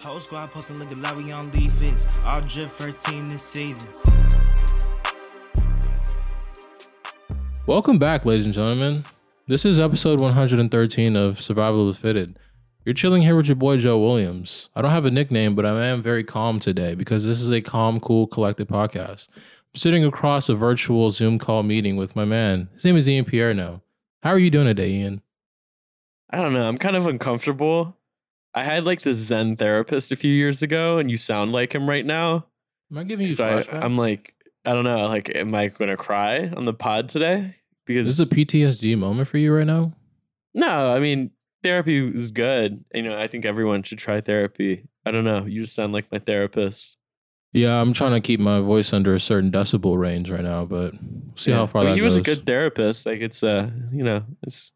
Whole squad posting look like we on League Fits. All drip first team this season. Welcome back, ladies and gentlemen. This is episode 113 of Survival of the Fitted. You're chilling here with your boy Joe Williams. I don't have a nickname, but I am very calm today because this is a calm, cool, collected podcast. I'm sitting across a virtual Zoom call meeting with my man. His name is Ian Pierno. How are you doing today, Ian? I don't know. I'm kind of uncomfortable. I had like this Zen therapist a few years ago, and you sound like him right now. Am I giving you So flashbacks? I, I'm like, I don't know. Like, am I going to cry on the pod today? Because this is a PTSD moment for you right now? no, I mean, therapy is good. You know, I think everyone should try therapy. I don't know. You just sound like my therapist. Yeah, I'm trying to keep my voice under a certain decibel range right now, but we'll see how far I mean, that he goes. was a good therapist. Like, it's uh, you know, it's.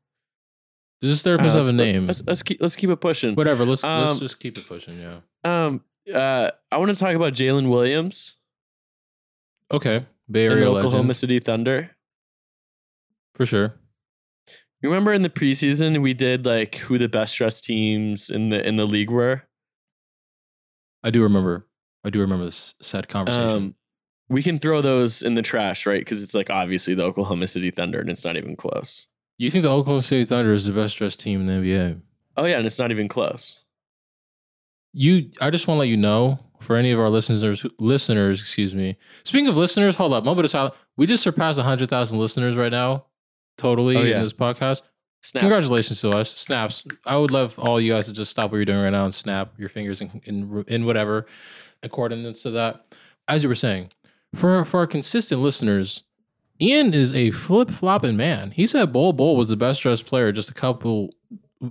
Does this therapist uh, have a name? Let's, let's keep let's keep it pushing. Whatever. Let's let's Um, just keep it pushing. Yeah. Um, uh, I want to talk about Jalen Williams Okay. Bay and the Area Oklahoma legend City Thunder. for sure. You remember in the preseason we did like who the best dressed teams in the in the league were. I do remember. I do remember this sad conversation. Um, we can throw those in the trash, right? Because it's like obviously the Oklahoma City Thunder, and it's not even close. You think the Oklahoma City Thunder is the best dressed team in the NBA? Oh yeah, and it's not even close. You, I just want to let you know for any of our listeners, listeners, excuse me. Speaking of listeners, hold up, moment of silence. We just surpassed hundred thousand listeners right now, totally Oh, yeah. in this podcast. Snaps. Congratulations to us, snaps. I would love all you guys to just stop what you're doing right now and snap your fingers in in, in whatever accordance to that. As you were saying, for for our consistent listeners, Ian is a flip flopping man. He said Bol Bol was the best dressed player just a couple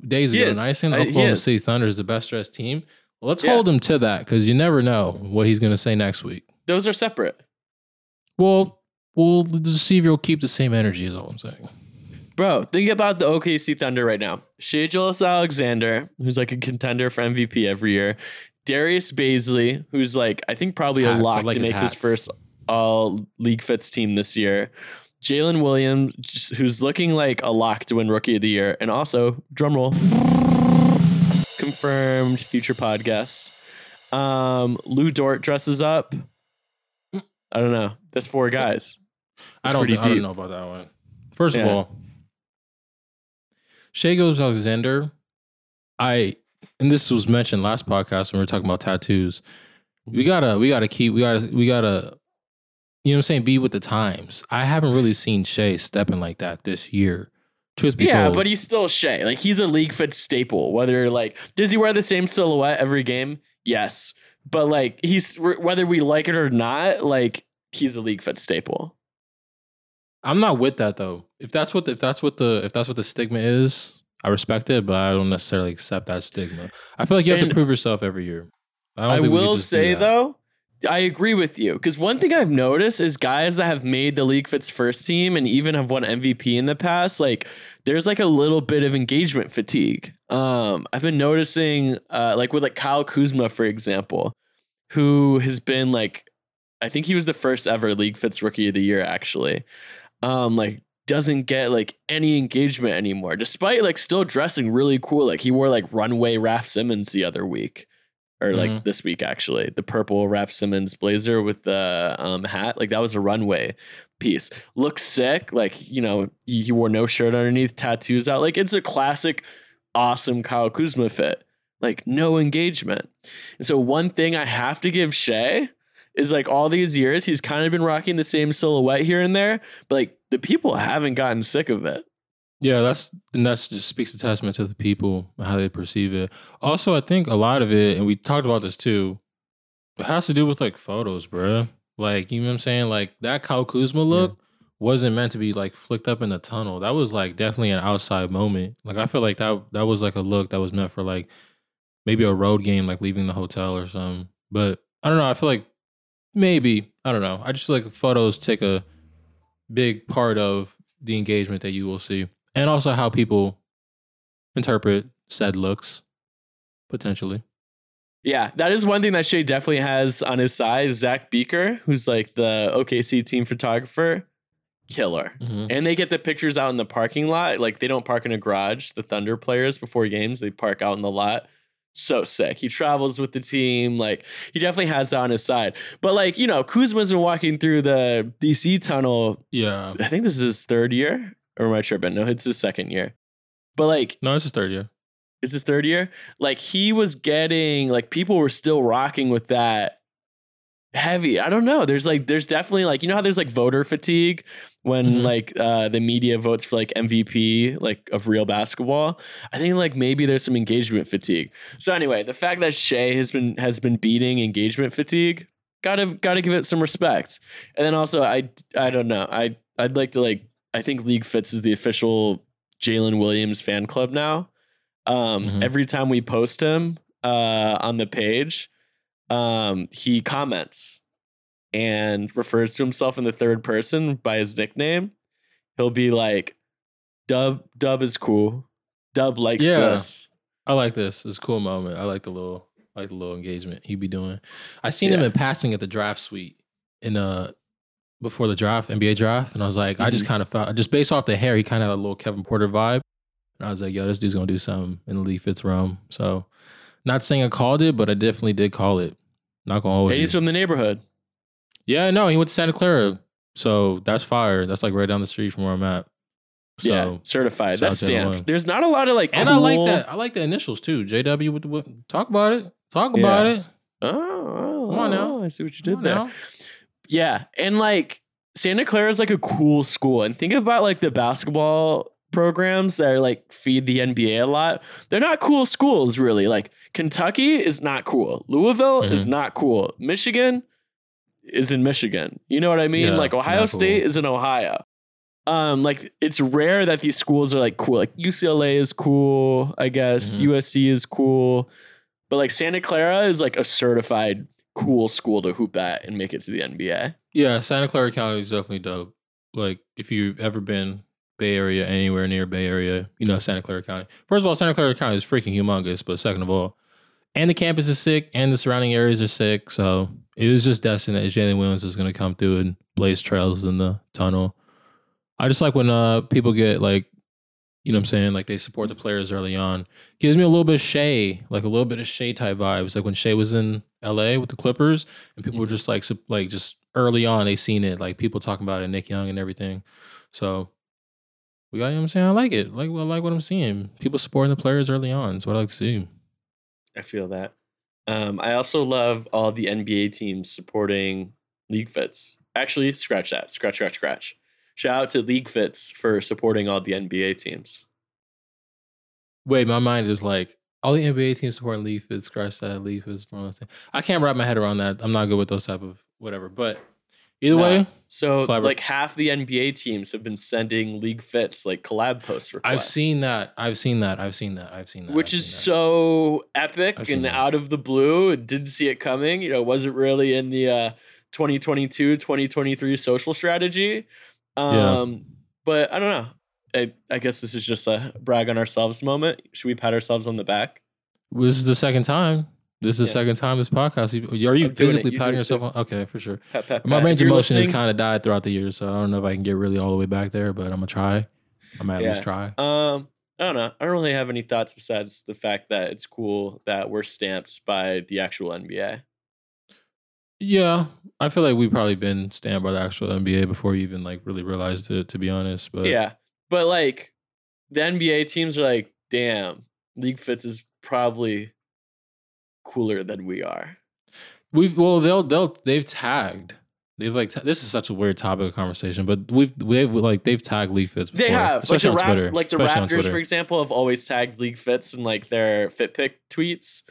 days ago, and I think the Oklahoma. City Thunder is the best dressed team. Let's Yeah. hold him to that because you never know what he's going to say next week. Those are separate, Well, we'll just see if you'll keep the same energy. Is all I'm saying. bro. Think about the OKC Thunder right now. Shai Gilgeous Alexander, who's like a contender for MVP every year. Darius Bazley, who's like I think probably a Hats. I lock like to make his first All League Fits team this year. Jalen Williams, who's looking like a lock to win Rookie of the Year, and also drumroll, confirmed future podcast. Um, Lu Dort dresses up. I don't know. That's four guys. I don't. I don't know about that one. First of all, Shai Gilgeous Alexander, I and this was mentioned last podcast when we were talking about tattoos. We gotta, we gotta keep, we gotta, we gotta, you know what I'm saying? Be with the times. I haven't really seen Shai stepping like that this year. Truth be Yeah, told, but he's still Shai. Like he's a league fit staple. Whether like does he wear the same silhouette every game? Yes, but like he's whether we like it or not, like he's a league fit staple. I'm not with that though. If that's what, the, if that's what the, if that's what the stigma is, I respect it, but I don't necessarily accept that stigma. I feel like you have And- to prove yourself every year. I, don't I, think will say though, I agree with you because one thing I've noticed is guys that have made the league fits first team and even have won MVP in the past, like there's like a little bit of engagement fatigue. Um, I've been noticing, uh, like with like Kyle Kuzma, for example, who has been like, I think he was the first ever league fits rookie of the year actually. Um, like doesn't get like any engagement anymore, despite like still dressing really cool. Like he wore like runway Raf Simons the other week or like Mhm. this week actually the purple Raf Simons blazer with the um, hat. Like that was a runway piece. Looks sick. Like you know he, he wore no shirt underneath tattoos out. Like it's a classic awesome Kyle Kuzma fit. Like no engagement. And so one thing I have to give Shai is like all these years he's kind of been rocking the same silhouette here and there but like the people haven't gotten sick of it Yeah, that's and that's just speaks a testament to the people how they perceive it. Also, I think a lot of it, and we talked about this too, it has to do with like photos, bruh. Like, you know what I'm saying? Like that Kyle Kuzma look wasn't meant to be like flicked up in the tunnel. That was like definitely an outside moment. Like I feel like that that was like a look that was meant for like maybe a road game, like leaving the hotel or something. But I don't know. I feel like maybe I don't know. I just feel like photos take a big part of the engagement that you will see, and also how people interpret said looks potentially. Yeah, that is one thing that Shai definitely has on his side. Zach Beeker, who's like the OKC team photographer, killer. Mhm. And they get the pictures out in the parking lot. Like they don't park in a garage. The Thunder players before games, they park out in the lot. so sick. He travels with the team. Like he definitely has that on his side. But like, you know, Kuzma's been walking through the DC tunnel. Yeah. I think this is his third year. Or am I tripping? No, it's his second year. But like No, it's his third year. it's his third year. Like he was getting like people were still rocking with that heavy. I don't know. There's like there's definitely like you know how there's like voter fatigue when Mhm. like uh the media votes for like MVP like of real basketball. I think like maybe there's some engagement fatigue. So anyway, the fact that Shai has been has been beating engagement fatigue, gotta gotta give it some respect. And then also I I don't know. I I'd like to like I think League Fits is the official Jalen Williams fan club now. Um, Mhm. Every time we post him uh, on the page, um, he comments and refers to himself in the third person by his nickname. He'll be like, "Dub, Dub is cool. Dub likes Yeah. this." I like this. It's a cool moment. I like the little I like the little engagement he be doing. I seen him in passing at the draft suite in uh before the draft, NBA draft, and I was like, I just Mhm. kind of felt just based off the hair, he kind of had a little Kevin Porter vibe. And I was like, yo, this dude's gonna do something in the league fits realm. So not saying I called it, but I definitely did call it. Not gonna hold And he's from the neighborhood. Yeah, no, he went to Santa Clara. So that's fire. That's like right down the street from where I'm at. So yeah, certified. That's stamped. There's not a lot of like, and I like that. I like the initials too. JW with the talk about it. Talk Yeah. about it. Oh, oh, Come on now. oh, I see what you did there. now. Yeah, and like Santa Clara is like a cool school, and think about like the basketball programs that are like feed the NBA a lot. They're not cool schools, really. Like Kentucky is not cool. Louisville is Mhm. not cool. Michigan is in Michigan. You know what I mean? Yeah, like Ohio State cool. is in Ohio. Um, like it's rare that these schools are like cool. Like UCLA is cool, I guess. Mhm. USC is cool, but like Santa Clara is like a certified cool school to hoop at and make it to the NBA. Yeah, Santa Clara County is definitely dope. Like if you've ever been Bay Area, anywhere near Bay Area, you know Santa Clara County. First of all, Santa Clara County is freaking humongous, but second of all, and the campus is sick, and the surrounding areas are sick. So it was just destined that Jalen Williams was going to come through and blaze trails in the tunnel. I just like when uh people get like, you know what I'm saying, like they support the players early on. Gives me a little bit of Shai, like a little bit of Shai type vibes. Like when Shai was in LA with the Clippers, and people were just like, like just early on, they seen it, like people talking about it, Nick Young and everything. So we got, you know what I'm saying? I like it. Like, I like what I'm seeing. People supporting the players early on. Is what I like to see. I feel that. Um, I also love all the NBA teams supporting League Fits. Actually, scratch that. Scratch, scratch, scratch. Shout out to League Fits for supporting all the NBA teams. Wait, my mind is like, all the NBA teams supporting Leaf is scratch that Leaf is one thing. I can't wrap my head around that. I'm not good with those type of whatever. But either way, So, like half the NBA teams have been sending League Fits like collab post requests. I've seen that. I've seen that. I've seen that. I've seen that. which I've is that. so epic and that. out of the blue. Didn't see it coming. You know, wasn't really in the uh, 2022 2023 social strategy. Um, Yeah. But I don't know. I, I guess this is just a brag on ourselves moment. Should we pat ourselves on the back? This is the second time. This is the Yeah. second time this podcast. Are you I'm physically. You patting yourself on? Okay, for sure. Pat, pat, My pat. range of motion has kind of died throughout the years, so I don't know if I can get really all the way back there, but I'm gonna try. I'm gonna at least try. Um, I don't know. I don't really have any thoughts besides the fact that it's cool that we're stamped by the actual NBA. Yeah, I feel like we've probably been stand by the actual NBA before you even like really realized it. To be honest, but yeah, but like the NBA teams are like, damn, League Fits is probably cooler than we are. we've well they'll they'll they've tagged. They've like ta- this is such a weird topic of conversation, but we've we've like they've tagged League Fits. Before, They have, like especially the, on Rap- Twitter, like the especially Raptors, for example, have always tagged League Fits in like their fit pick tweets.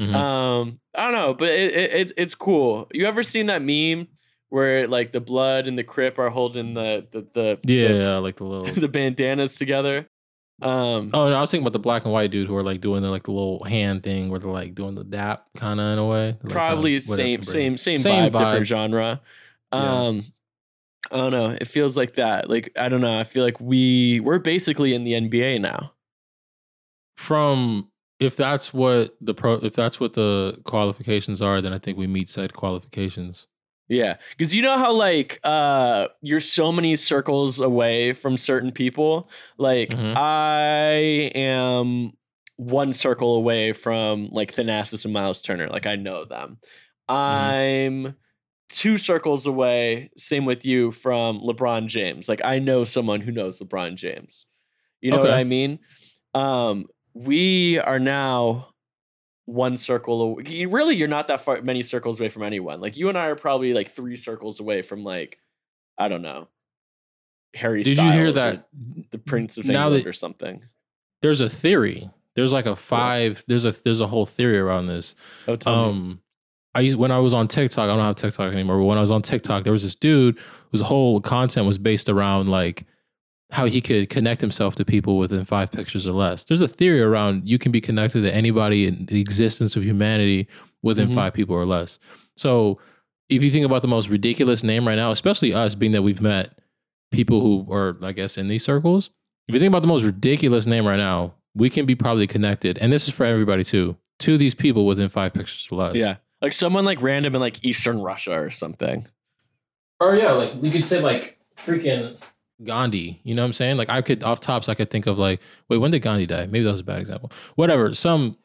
Mhm. Um, I don't know, but it, it, it's it's cool. You ever seen that meme where like the blood and the Crip are holding the the the yeah, the, yeah, like the little. the bandanas together? Um, Oh, no, I was thinking about the black and white dude who are like doing the like the little hand thing where they're like doing the dap kind of in a way. They're, like, probably kinda- same same same Same vibe, different vibe. genre. Yeah. Um, I don't know. It feels like that. Like I don't know. I feel like we we're basically in the NBA now. From if that's what the pro if that's what the qualifications are, then I think we meet said qualifications. Yeah, because you know how like uh you're so many circles away from certain people. Like Mhm. I am one circle away from like Thanasis and Miles Turner. Like I know them. I'm two circles away. Same with you from LeBron James. Like I know someone who knows LeBron James. You know what I mean? Um, we are now one circle away. Really, you're not that far many circles away from anyone. Like you and I are probably like three circles away from like I don't know Harry. Did you hear that? the Prince of England that- or something? There's a theory. There's like a five. There's a there's a whole theory around this. Oh, tell me. Um, I used when I was on TikTok. I don't have TikTok anymore. But when I was on TikTok, there was this dude whose whole content was based around like how he could connect himself to people within five pictures or less. There's a theory around you can be connected to anybody in the existence of humanity within Mhm. five people or less. So if you think about the most ridiculous name right now, especially us, being that we've met people who are, I guess, in these circles. If you think about the most ridiculous name right now, we can be probably connected, and this is for everybody too, to these people within five pictures or less. yeah, like someone like random in like Eastern Russia or something. Or yeah, like we could say like freaking Gandhi. You know what I'm saying? Like I could off tops, I could think of like, wait, when did Gandhi die? Maybe that was a bad example. Whatever, some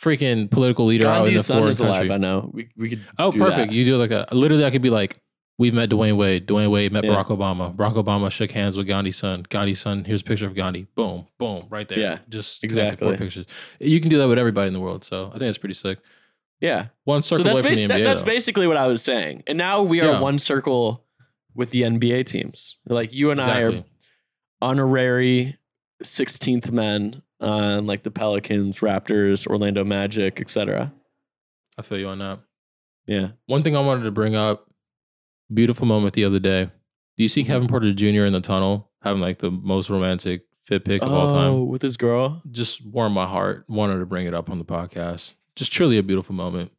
freaking political leader out in the Gandhi's son is country. alive. I know. We we could. Oh, perfect. that. You do like a literally. I could be like, we've met Dwyane Wade. Dwyane Wade met Yeah. Barack Obama. Barack Obama shook hands with Gandhi's son. Gandhi's son. Here's a picture of Gandhi. Boom, boom, right there. Yeah, just exactly four pictures. You can do that with everybody in the world. So I think that's pretty sick. Yeah. One So circle that's away from the NBA. that's though. basically what I was saying. And now we are Yeah. one circle with the NBA teams. Like you and I are honorary 16th men on like the Pelicans, Raptors, Orlando Magic, etc. I feel you on that. Yeah. One thing I wanted to bring up, beautiful moment the other day. Do you see Mm-hmm. Kevin Porter Jr. in the tunnel having like the most romantic fit pick of all Oh, time? with his girl. Just warmed my heart. Wanted to bring it up on the podcast. Just truly a beautiful moment.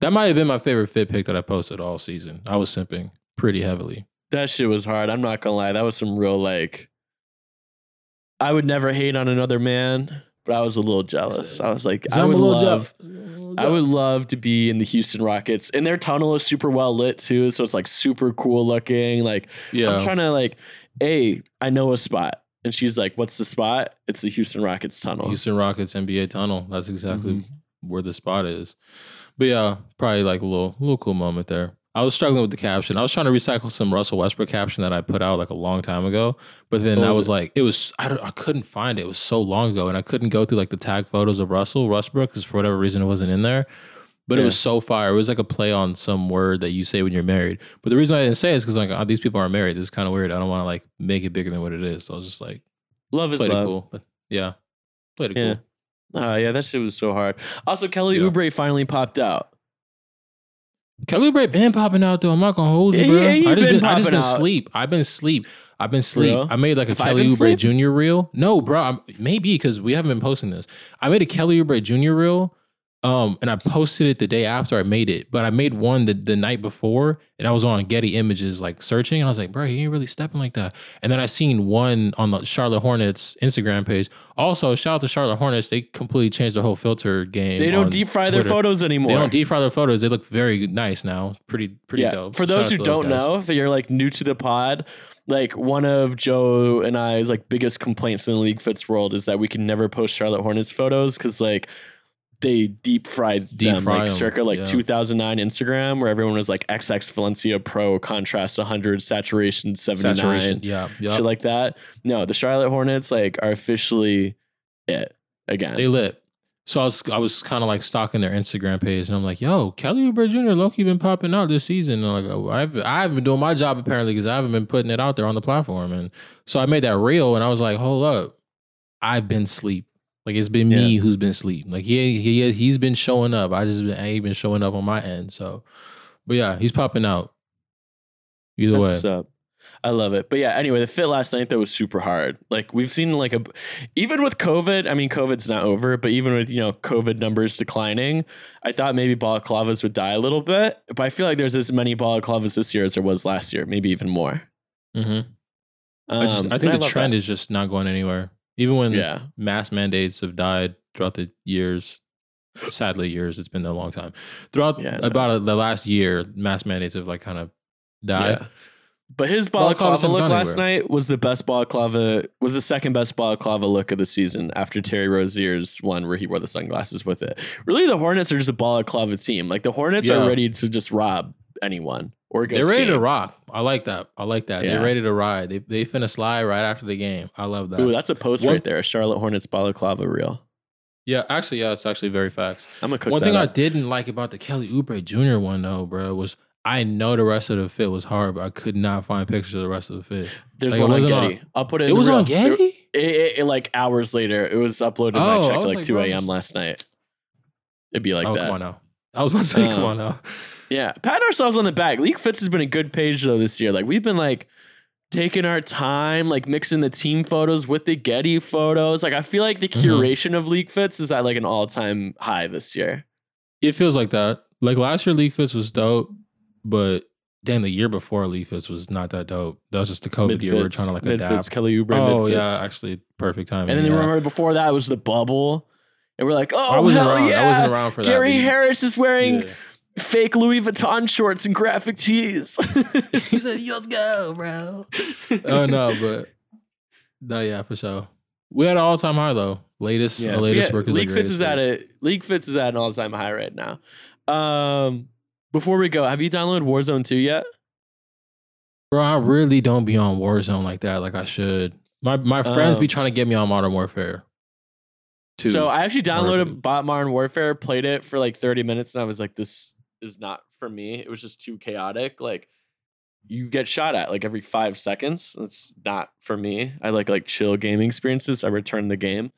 That might have been my favorite fit pick that I posted all season. I was simping pretty heavily. That shit was hard. I'm not gonna lie. That was some real like. I would never hate on another man, but I was a little jealous. I was like, I would love. I would love to be in the Houston Rockets, and their tunnel is super well lit too, so it's like super cool looking. Like Yeah. I'm trying to like, hey, I know a spot, and she's like, "What's the spot?" It's the Houston Rockets tunnel. Houston Rockets NBA tunnel. That's exactly Mhm. where the spot is. But yeah, probably like a little little cool moment there. I was struggling with the caption. I was trying to recycle some Russell Westbrook caption that I put out like a long time ago, but then What that was like it was I don't I couldn't find it. It was so long ago, and I couldn't go through like the tag photos of Russell Westbrook because for whatever reason it wasn't in there. But it was so fire. It was like a play on some word that you say when you're married. But the reason I didn't say it is because like oh, these people aren't married. This is kind of weird. I don't want to like make it bigger than what it is. So I was just like Love is love. cool. But yeah, played it Yeah. cool. Oh yeah, that shit was so hard. Also, Kelly Yeah. Oubre finally popped out. Kelly Oubre been popping out though. I'm not gonna hold you, Yeah, bro. yeah, he I just been been, I just been out. sleep. I've been sleep. I've been sleep. real? I made like a Have Kelly Oubre? Jr. reel. No, bro. I'm, maybe because we haven't been posting this. I made a Kelly Oubre Jr. reel. Um, and I posted it the day after I made it, but I made one the, the night before, and I was on Getty Images like searching, and I was like, bro, he ain't really stepping like that. And then I seen one on the Charlotte Hornets Instagram page. Also, shout out to Charlotte Hornets, they completely changed their whole filter game. They don't deep fry their photos anymore. They don't deep fry their photos. They look very nice now. Pretty pretty yeah. dope. For those who don't guys. know, if you're like new to the pod, like one of Joe and I's like biggest complaints in the league fits world is that we can never post Charlotte Hornets photos because like they deep fried Deep them like circa like yeah. 2009 Instagram where everyone was like XX Valencia Pro contrast 100 saturation 79 saturation. Yeah, yeah. shit like that. No, the Charlotte Hornets like are officially it again. they lit. So I was I was kind of like stalking their Instagram page, and I'm like, "Yo, Kelly Oubre Jr. Loki been popping out this season." And I'm like, uh, oh, I've I haven't been doing my job apparently because I haven't been putting it out there on the platform. And so I made that reel, and I was like, "Hold up, I've been sleep. Like it's been me who's been sleep. Like he he he's been showing up. I just been, I ain't been showing up on my end. So, but yeah, he's popping out. Either That's way, what's up. I love it. But yeah, anyway, the fit last night though was super hard. Like we've seen like a even with COVID, I mean COVID's not over, but even with, you know, COVID numbers declining, I thought maybe balaclavas would die a little bit. But I feel like there's as many balaclavas this year as there was last year, maybe even more. hmm Um, I just I think the love trend that. is just not going anywhere. Even when Yeah. mass mandates have died throughout the years. Sadly, years. It's been a long time. Throughout Yeah, I know. about uh, the last year, mass mandates have like kind of died. Yeah. But his Balaclava balaclava look last anywhere. night was the best balaclava was the second best balaclava look of the season after Terry Rozier's one where he wore the sunglasses with it. Really, the Hornets are just a balaclava team. Like the Hornets Yeah. are ready to just rob anyone or. They're ready to rock. I like that. I like that. Yeah. They're ready to ride. They they finna slide right after the game. I love that. Ooh, that's a post One- right there. A Charlotte Hornets balaclava reel. yeah, actually, yeah, it's actually very facts. I'm gonna cook one thing I didn't like about the Kelly Oubre Jr. one though, bro, was I know the rest of the fit was hard, but I could not find pictures of the rest of the fit. There's like, one on wasn't on- Getty. I'll put it. It in the was on reel. Getty. It, it- it, like hours later, it was uploaded. Oh, I I checked was like like, 2 a.m. last night. It'd be like oh, that. come on now. I was about to say, come Um, on now. Yeah, pat ourselves on the back. League Fits has been a good page though this year. Like we've been like taking our time, like mixing the team photos with the Getty photos. Like I feel like the Mhm. curation of League Fits is at like an all time high this year. It feels like that. Like last year, League Fits was dope, but then the year before League Fits was not that dope. That was just the COVID year. We We're trying to like mid adapt. fits, Kelly Oubre, oh mid yeah, actually, perfect timing. and then yeah. remember before that was the bubble, and we're like, oh I wasn't hell around. yeah, I wasn't around for that. Gary. Harris is wearing Yeah. Fake Louis Vuitton shorts and graphic tees. he said, "Let's go, bro." oh no, but no, yeah, for sure. We had an all time high though. Latest, Yeah, latest yeah, work is League Fits is at a League Fits is at an all time high right now. Um, before we go, have you downloaded Warzone 2 yet? Bro, I really don't be on Warzone like that, like I should. My my friends be Um, trying to get me on Modern Warfare. Two. So I actually Whatever. downloaded Bot Modern Warfare, played it for like 30 minutes, and I was like, this is not for me. It was just too chaotic. Like you get shot at like every five seconds. That's not for me. I like like chill gaming experiences. I returned the game.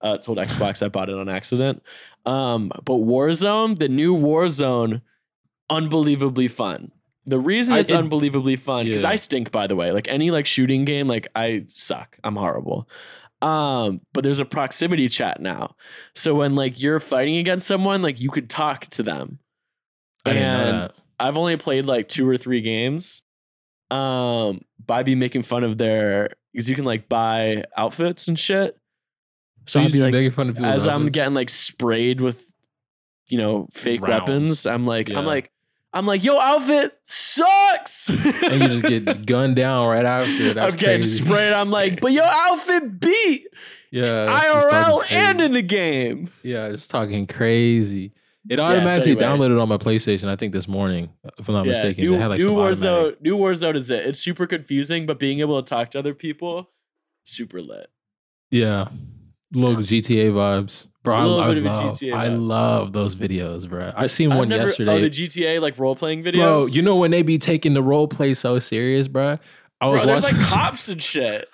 Uh, told Xbox I bought it on accident. Um, but Warzone, the new Warzone, unbelievably fun. The reason it's it- unbelievably fun because Yeah. I stink. By the way, like any like shooting game, like I suck. I'm horrible. Um, but there's a proximity chat now. So when like you're fighting against someone, like you could talk to them. I didn't know and that. I've only played like two or three games. Um, by be making fun of their because you can like buy outfits and shit. So you I'd be like, making fun of people's as I'm outfits? getting like sprayed with, you know, fake Rounds. weapons. I'm like, Yeah. I'm like, I'm like, yo, outfit sucks. and you just get gunned down right after. That's I'm getting crazy. sprayed. I'm like, but your outfit beat Yeah, it's just IRL and in the game. yeah, just talking crazy. It automatically anyway. downloaded on my PlayStation. I think this morning, if I'm not mistaken, new, had like new Warzone. automatic. New Warzone is it. It's super confusing, but being able to talk to other people, super lit. Yeah, little GTA vibes, bro. I, Little I bit of a love, I love those videos, bro. I seen I've one never, yesterday. Oh, the GTA like role playing videos. Bro, you know when they be taking the role play so serious, bro. I was Bro, there's watching, like cops and shit.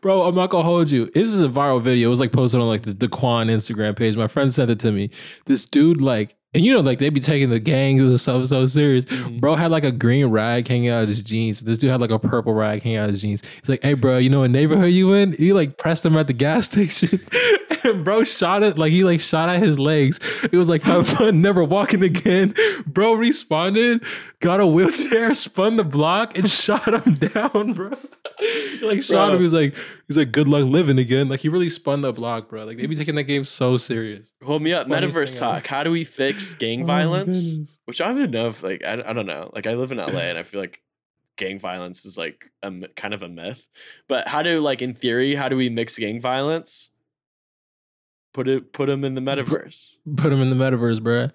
Bro. I'm not gonna hold you. This is a viral video. It was like posted on like the Daquan Instagram page. My friend sent it to me. This dude, like, and you know, like they be taking the gangs and stuff so serious. Mhm. Bro had like a green rag hanging out of his jeans. This dude had like a purple rag hanging out of his jeans. He's like, "Hey, bro, you know what neighborhood you in?" He like pressed him at the gas station, bro shot it like he like shot at his legs. It was like, "Have fun, never walking again." Bro responded, got a wheelchair, spun the block, and shot him down, bro. He like shot Bro. him. He's like, he's like, "Good luck living again." Like he really spun the block, bro. Like they be taking that game so serious. Hold me up. Funniest Metaverse talk. How do we fix gang Oh violence? Which I don't even know if like I, I don't know. Like I live in LA and I feel like gang violence is like a kind of a myth. But how do like in theory how do we mix gang violence? Put it put them in the metaverse. Put him in the metaverse, bro. That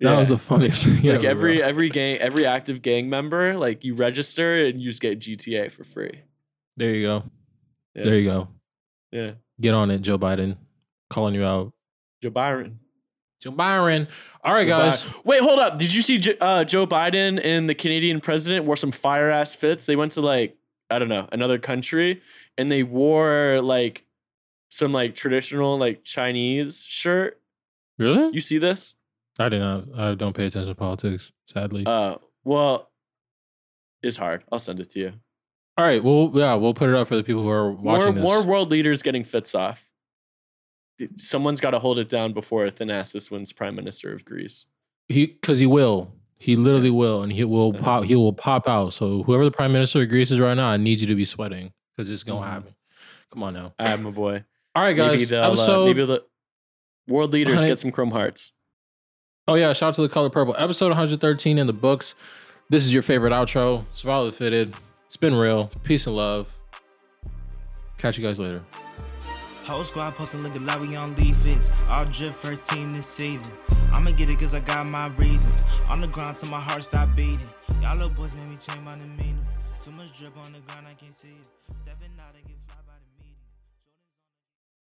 Yeah. was the funniest thing. like ever, every bro. every gang every active gang member like you register and you just get GTA for free. There you go. Yeah. There you go. Yeah. Get on it, Joe Biden. Calling you out. Joe Byron. Joe Byron. All right, Joe guys. Bi- Wait, hold up. Did you see uh, Joe Biden and the Canadian president wore some fire ass fits? They went to like I don't know another country and they wore like some like traditional like Chinese shirt. Really? You see this? I did not. I don't pay attention to politics, sadly. Uh, well, it's hard. I'll send it to you. All right. Well, yeah, we'll put it up for the people who are More watching this. more world leaders getting fits off. Someone's got to hold it down before Thanasis wins prime minister of Greece. he because he will. He literally will, and he will Uh-huh. pop. He will pop out. So whoever the prime minister of Greece is right now, I need you to be sweating because it's gonna Mhm. happen. Come on now. I have my boy. All right, Maybe guys. they'll, uh, Episode. maybe the world leaders Hi. get some chrome hearts. Oh yeah, shout out to the color purple. Episode 113 in the books. This is your favorite outro. Survival Fitted. It's been real. Peace and love. Catch you guys later. Whole squad posting looking like we on League Fits. All drip first team this season. I'ma get it cause I got my reasons. On the ground till my heart stop beating. Y'all little boys made me change my demeanor. Too much drip on the ground, I can't see it. Stepping out and